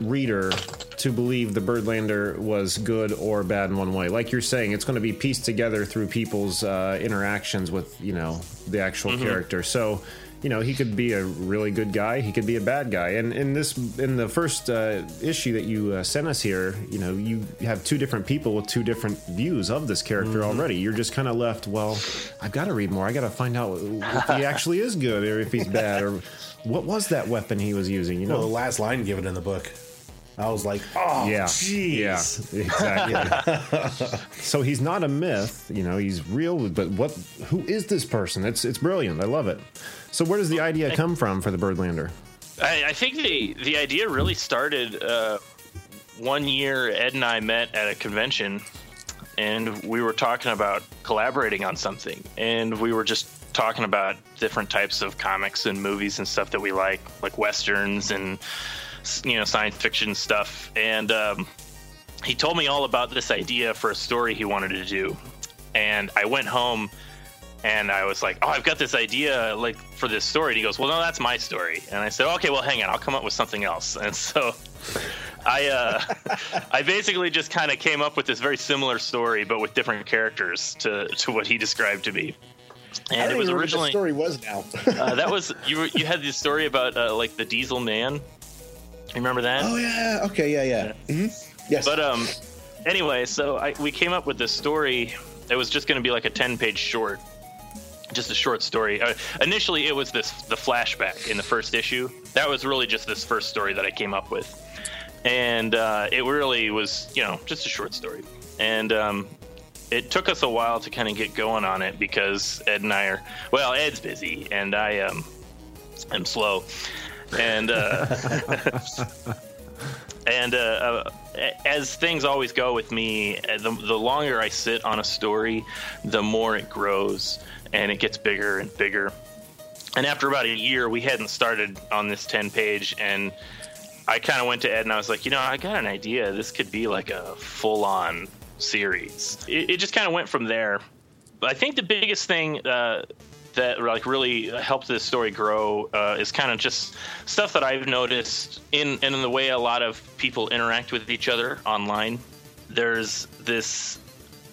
reader to believe the Birdlander was good or bad in one way. Like you're saying, it's going to be pieced together through people's uh, interactions with you know the actual character. So. You know, he could be a really good guy. He could be a bad guy. And in this, in the first uh, issue that you uh, sent us here, you know, you have two different people with two different views of this character already. You're just kind of left. Well, I've got to read more. I got to find out if he actually is good or if he's bad or what was that weapon he was using. You know, Well, the last line given in the book, I was like, oh, yeah, jeez. yeah, exactly. so he's not a myth, you know. He's real, but what? Who is this person? It's it's brilliant. I love it. So where does the idea come from for the Birdlander? I, I think the the idea really started uh, one year. Ed and I met at a convention, and we were talking about collaborating on something, and we were just talking about different types of comics and movies and stuff that we like, like westerns and s- you know science fiction stuff, and um, he told me all about this idea for a story he wanted to do, and I went home and I was like, "Oh, I've got this idea like for this story." And he goes, "Well, no, that's my story." And I said, "Okay, well, hang on, I'll come up with something else." And so I uh, I basically just kind of came up with this very similar story, but with different characters to to what he described to me. And it was originally the story was now. uh, that was you. were- You had this story about uh, like the Diesel Man. Remember that? oh yeah. Okay. Yeah. Yeah. mm-hmm Yes. But um, anyway, so I, we came up with this story. It was just going to be like a ten-page short, just a short story. Uh, initially, it was this the flashback in the first issue. That was really just this first story that I came up with, and uh, it really was, you know, just a short story. And um, it took us a while to kind of get going on it because Ed and I are well, Ed's busy and I um, am slow, and. Uh, and uh, uh, as things always go with me, the, the longer I sit on a story, the more it grows and it gets bigger and bigger. And after about a year, we hadn't started on this 10 page, and I kind of went to Ed and I was like, you know, I got an idea. This could be like a full on series. It, it just kind of went from there. But I think the biggest thing uh, that like really helped this story grow uh, is kind of just stuff that I've noticed in in the way a lot of people interact with each other online. There's this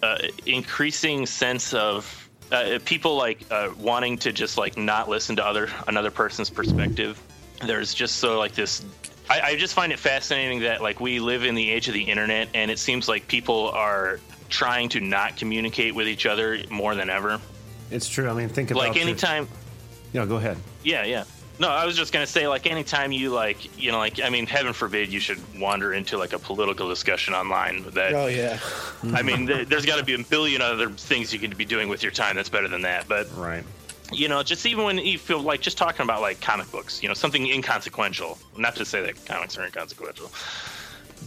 uh, increasing sense of uh, people like uh, wanting to just like not listen to other another person's perspective. There's just so like this. I, I just find it fascinating that like we live in the age of the internet, and it seems like people are trying to not communicate with each other more than ever. It's true. I mean, think about it. Like your- anytime. Yeah, go ahead. Yeah, yeah. No, I was just gonna say, like, anytime you like, you know, like, I mean, heaven forbid you should wander into like a political discussion online. That, oh yeah. I mean, th- there's got to be a billion other things you can be doing with your time that's better than that. But right, you know, just even when you feel like just talking about like comic books, you know, something inconsequential. Not to say that comics are inconsequential,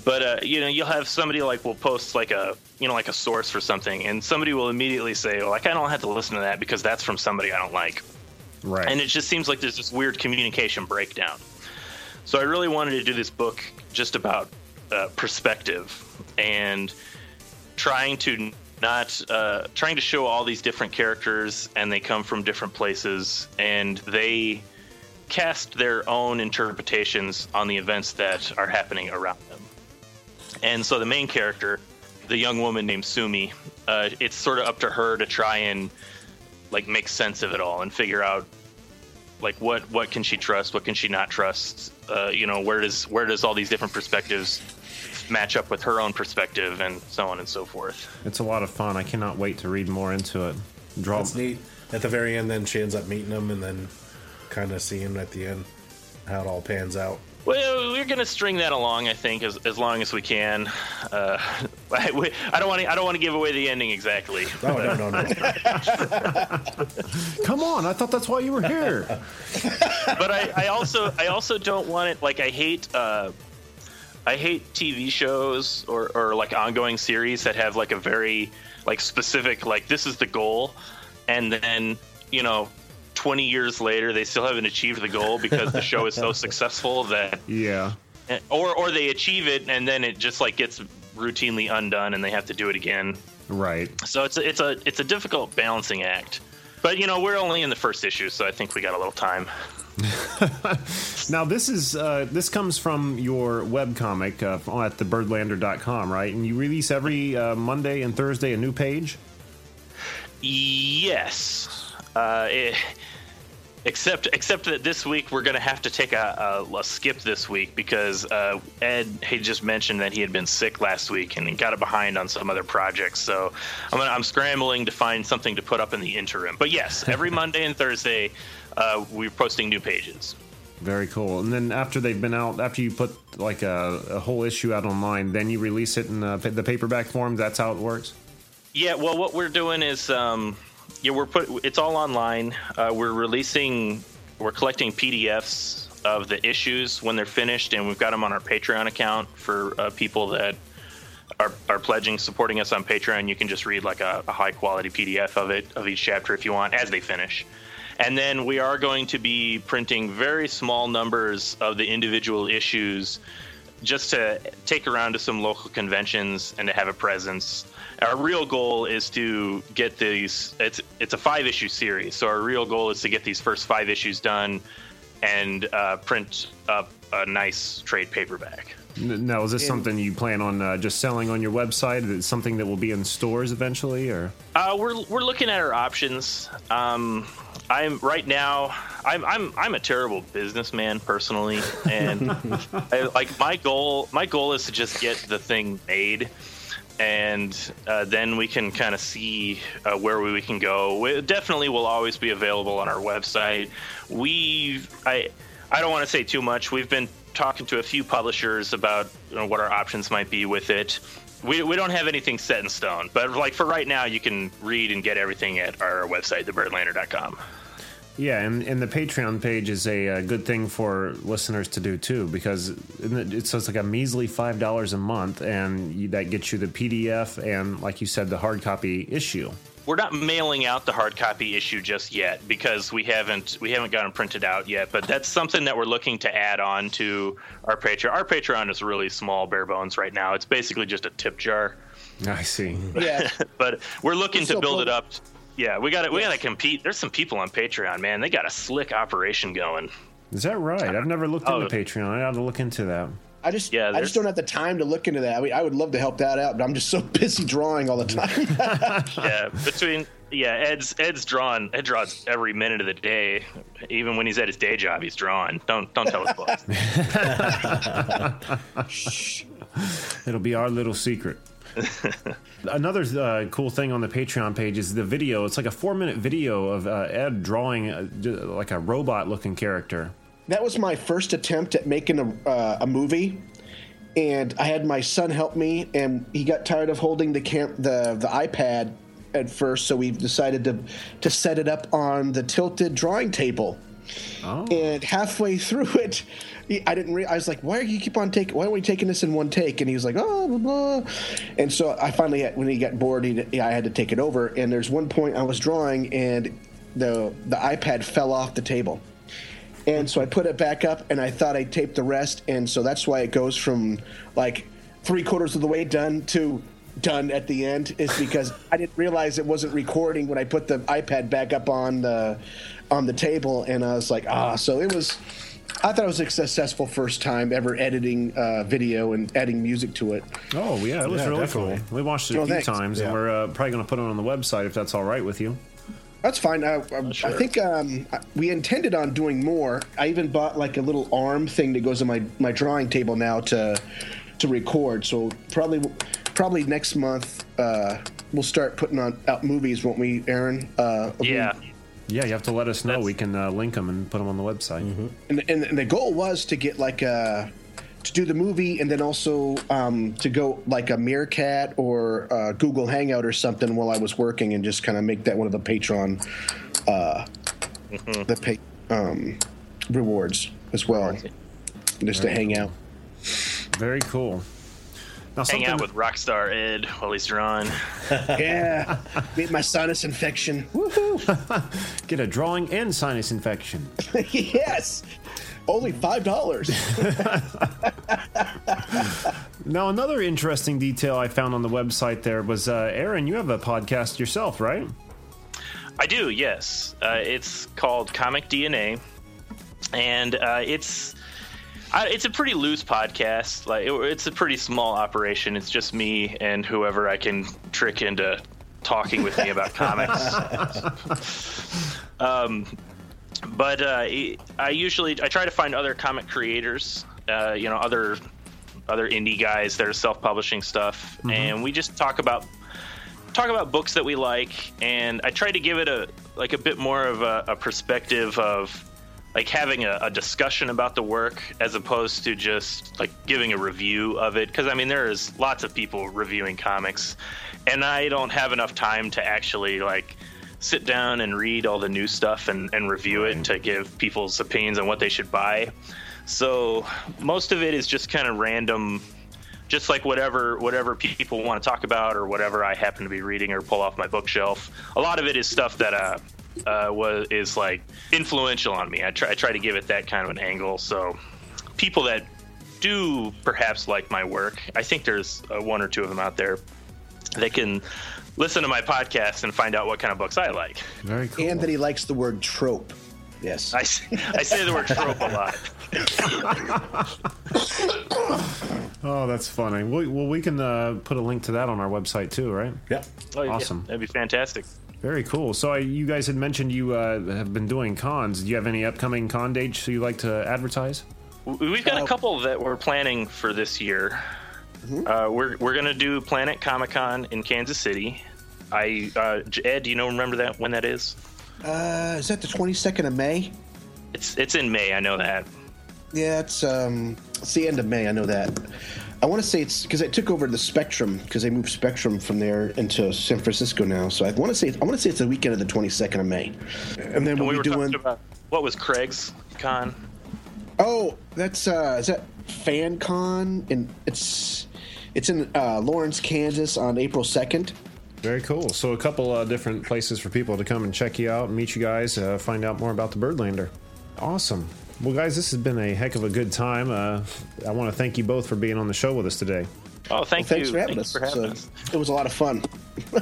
but uh, you know, you'll have somebody like will post like a you know like a source for something, and somebody will immediately say, well, like I don't have to listen to that because that's from somebody I don't like. Right. And it just seems like there's this weird communication breakdown. So I really wanted to do this book just about uh, perspective and trying to not uh, trying to show all these different characters and they come from different places and they cast their own interpretations on the events that are happening around them. And so the main character, the young woman named Sumi, uh, it's sort of up to her to try and like make sense of it all and figure out like what what can she trust, what can she not trust. Uh, you know, where does where does all these different perspectives match up with her own perspective, and so on and so forth. It's a lot of fun. I cannot wait to read more into it. Draw. That's neat. At the very end, then she ends up meeting him, and then kind of seeing at the end how it all pans out. Well, we're gonna string that along, I think, as, as long as we can. Uh, I, we- I don't want to. I don't want to give away the ending exactly. Oh no no no! Come on! I thought that's why you were here. but I, I also I also don't want it like I hate uh, I hate TV shows or, or like ongoing series that have like a very like specific like this is the goal and then you know 20 years later they still haven't achieved the goal because the show is so successful that Yeah. or or they achieve it and then it just like gets routinely undone and they have to do it again Right. so it's a, it's a it's a difficult balancing act but you know we're only in the first issue so I think we got a little time Now this is uh, this comes from your webcomic uh, at thebirdlander.com, right? And you release every uh, Monday and Thursday a new page. Yes. Uh, it, except except that this week we're going to have to take a, a, a skip this week because uh, Ed had just mentioned that he had been sick last week and got it behind on some other projects. So I'm gonna, I'm scrambling to find something to put up in the interim. But yes, every Monday and Thursday uh, we're posting new pages. Very cool. And then after they've been out, after you put like a, a whole issue out online, then you release it in uh, the paperback form. That's how it works. Yeah, well, what we're doing is, um, yeah, we're put. It's all online. Uh, we're releasing, we're collecting PDFs of the issues when they're finished, and we've got them on our Patreon account for uh, people that are, are pledging, supporting us on Patreon. You can just read like a, a high quality PDF of it of each chapter if you want as they finish. And then we are going to be printing very small numbers of the individual issues just to take around to some local conventions and to have a presence. Our real goal is to get these. It's it's a five issue series, so our real goal is to get these first five issues done and uh, print up a nice trade paperback. N- Now, is this In- something you plan on uh, just selling on your website? Is it something that will be in stores eventually, or? Uh, we're we're looking at our options. Um, I'm right now. I'm I'm I'm a terrible businessman personally, and I, like my goal my goal is to just get the thing made, and uh, then we can kind of see uh, where we we, can go. It definitely will always be available on our website. We I I don't want to say too much. We've been talking to a few publishers about you know, what our options might be with it. We, we don't have anything set in stone, but like for right now, you can read and get everything at our website, thebirdlander.com. Yeah, and, and the Patreon page is a, uh good thing for listeners to do too, because it's just like a measly five dollars a month, and that gets you the PDF and, like you said, the hard copy issue. We're not mailing out the hard copy issue just yet because we haven't we haven't got them printed out yet. But that's something that we're looking to add on to our Patreon. Our Patreon is really small, bare bones right now. It's basically just a tip jar. I see. Yeah. but we're looking We're to still build it up. Yeah, we got to we got to compete. There's some people on Patreon, man. They got a slick operation going. Is that right? I've never looked Oh. into Patreon. I ought to look into that. I just, Yeah, I just don't have the time to look into that. I mean, I would love to help that out, but I'm just so busy drawing all the time. yeah, between yeah, Ed's Ed's drawn. Ed draws every minute of the day. Even when he's at his day job, he's drawing. Don't don't tell his boss. It'll be our little secret. Another uh, cool thing on the Patreon page is the video. It's like a four minute video of uh, Ed drawing uh, j- like a robot looking character. That was my first attempt at making a, uh, a movie and i had my son help me and he got tired of holding the cam- the, the ipad at first so we decided to to set it up on the tilted drawing table Oh. and halfway through it he- i didn't re- i was like why are you keep on taking why are we taking this in one take and he was like oh blah, blah. and so i finally had, when he got bored he, i had to take it over and there's one point i was drawing and the the ipad fell off the table and so I put it back up, and I thought I taped the rest, and so that's why it goes from like three quarters of the way done to done at the end is because I didn't realize it wasn't recording when I put the iPad back up on the on the table, and I was like, ah, so it was. I thought it was a successful first time ever editing uh, video and adding music to it. Oh yeah, it was Yeah, really definitely. cool. We watched it a Oh, few thanks. times, and we're uh, probably going to put it on the website if that's all right with you. That's fine. I, I, I think um, we intended on doing more. I even bought like a little arm thing that goes on my, my drawing table now to to record. So probably probably next month uh, we'll start putting on out movies, won't we, Aaron? Uh, Yeah, Yeah, you have to let us know. That's- We can uh, link them and put them on the website. And, and, and the goal was to get like a to do the movie and then also um, to go like a Meerkat or uh, Google Hangout or something while I was working and just kind of make that one of the Patreon uh, the pay, um, rewards as well, just to hang out. Very cool. Now, hang out with Rockstar Ed while he's drawing. Yeah, beat my sinus infection. Woohoo! get a drawing and sinus infection. yes, only five dollars. Now, another interesting detail I found on the website there was, uh, Aaron, you have a podcast yourself, right? I do, yes. Uh, it's called Comic DNA, and uh, it's I, it's a pretty loose podcast. Like it, it's a pretty small operation. It's just me and whoever I can trick into talking with me about comics. um, but uh, I usually I try to find other comic creators, uh, you know, other other indie guys that are self-publishing stuff, and we just talk about talk about books that we like, and I try to give it a like a bit more of a, a perspective of like having a, a discussion about the work as opposed to just like giving a review of it. Because I mean, there's lots of people reviewing comics, and I don't have enough time to actually like sit down and read all the new stuff and, and review it to give people's opinions on what they should buy. So most of it is just kind of random just like whatever whatever people want to talk about or whatever I happen to be reading or pull off my bookshelf. A lot of it is stuff that uh, uh, was is like influential on me. I try I try to give it that kind of an angle. So people that do perhaps like my work, I think there's uh, one or two of them out there that can listen to my podcast and find out what kind of books I like. Very cool. And that he likes the word trope. Yes. I say the word trope a lot. Oh, that's funny. Well, well we can uh, put a link to that on our website too, right? Yep. Oh, yeah, Awesome. that'd be fantastic. Very cool. So I, you guys had mentioned you uh, have been doing cons. Do you have any upcoming con dates you like to advertise? We've got a couple that we're planning for this year. Uh, we're we're gonna do Planet Comic Con in Kansas City. I uh, Ed, do you know remember that when that is? Uh, is that the 22nd of May? It's it's in May. I know that. Yeah, it's um, it's the end of May. I know that. I want to say it's because I took over the Spectrum because they moved Spectrum from there into San Francisco now. So I want to say I want to say it's the weekend of the 22nd of May, and then And we were doing. about what was Craig's con? Oh, that's uh, is that FanCon? And it's it's in uh, Lawrence, Kansas, on April 2nd. Very cool. So a couple uh, different places for people to come and check you out, meet you guys, uh, find out more about the Birdlander. Awesome. Well, guys, this has been a heck of a good time. Uh, I want to thank you both for being on the show with us today. Oh, thank Thanks you. for having Thank us. for having It's, us. It was a lot of fun.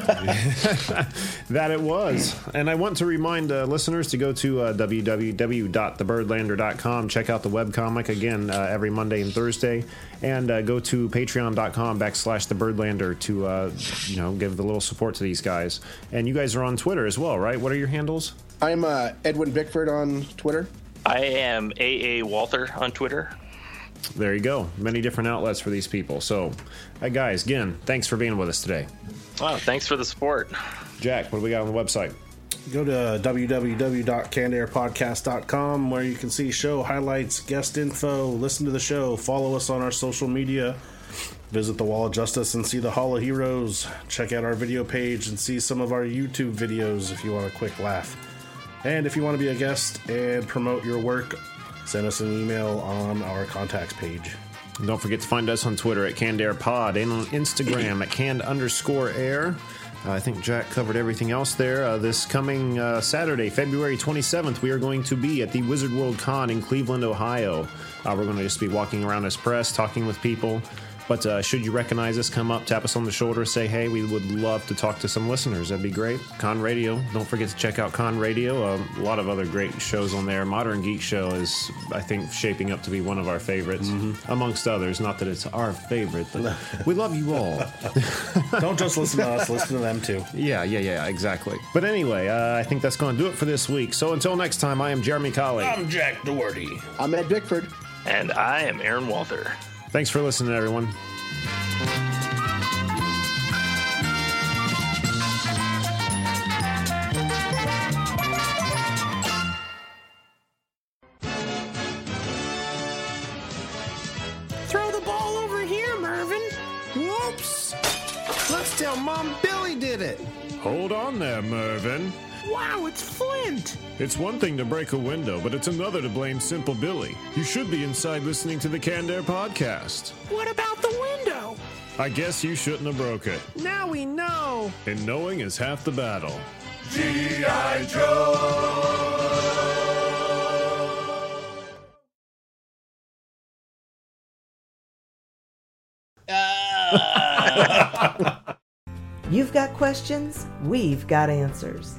That it was. And I want to remind uh, listeners to go to uh, www.thebirdlander.com. Check out the webcomic again uh, every Monday and Thursday. And uh, go to patreon.com backslash the Birdlander to, uh, you know, give the little support to these guys. And you guys are on Twitter as well, right? What are your handles? I'm uh, Edwin Bickford on Twitter. I am AA Walther on Twitter. There you go. Many different outlets for these people. So, uh, guys, again, thanks for being with us today. Wow, thanks for the support. Jack, what do we got on the website? Go to www.cannedairpodcast.com where you can see show highlights, guest info, listen to the show, follow us on our social media, visit the Wall of Justice and see the Hall of Heroes, check out our video page and see some of our YouTube videos if you want a quick laugh. And if you want to be a guest and promote your work, send us an email on our contacts page. And don't forget to find us on Twitter at Canned Air Pod and on Instagram at canned underscore air. I think Jack covered everything else there. Uh, this coming uh, Saturday, February 27th, we are going to be at the Wizard World Con in Cleveland, Ohio. Uh, we're going to just be walking around as press, talking with people. But uh, should you recognize us, come up, tap us on the shoulder, say, hey, we would love to talk to some listeners. That'd be great. Con Radio. Don't forget to check out Con Radio. Uh, a lot of other great shows on there. Modern Geek Show is, I think, shaping up to be one of our favorites, amongst others. Not that it's our favorite, but we love you all. Don't just listen to us, listen to them too. Yeah, yeah, yeah, exactly. But anyway, uh, I think that's going to do it for this week. So until next time, I am Jeremy Colley. I'm Jack Doherty. I'm Ed Bickford. And I am Aaron Walther. Thanks for listening, everyone. Throw the ball over here, Mervin. Whoops. Let's tell Mom Billy did it. Hold on there, Mervin. Wow, it's Flint. It's one thing to break a window, but it's another to blame Simple Billy. You should be inside listening to the Canned Air podcast. What about the window? I guess you shouldn't have broke it. Now we know. And knowing is half the battle. G.I. Joe! You've got questions, we've got answers.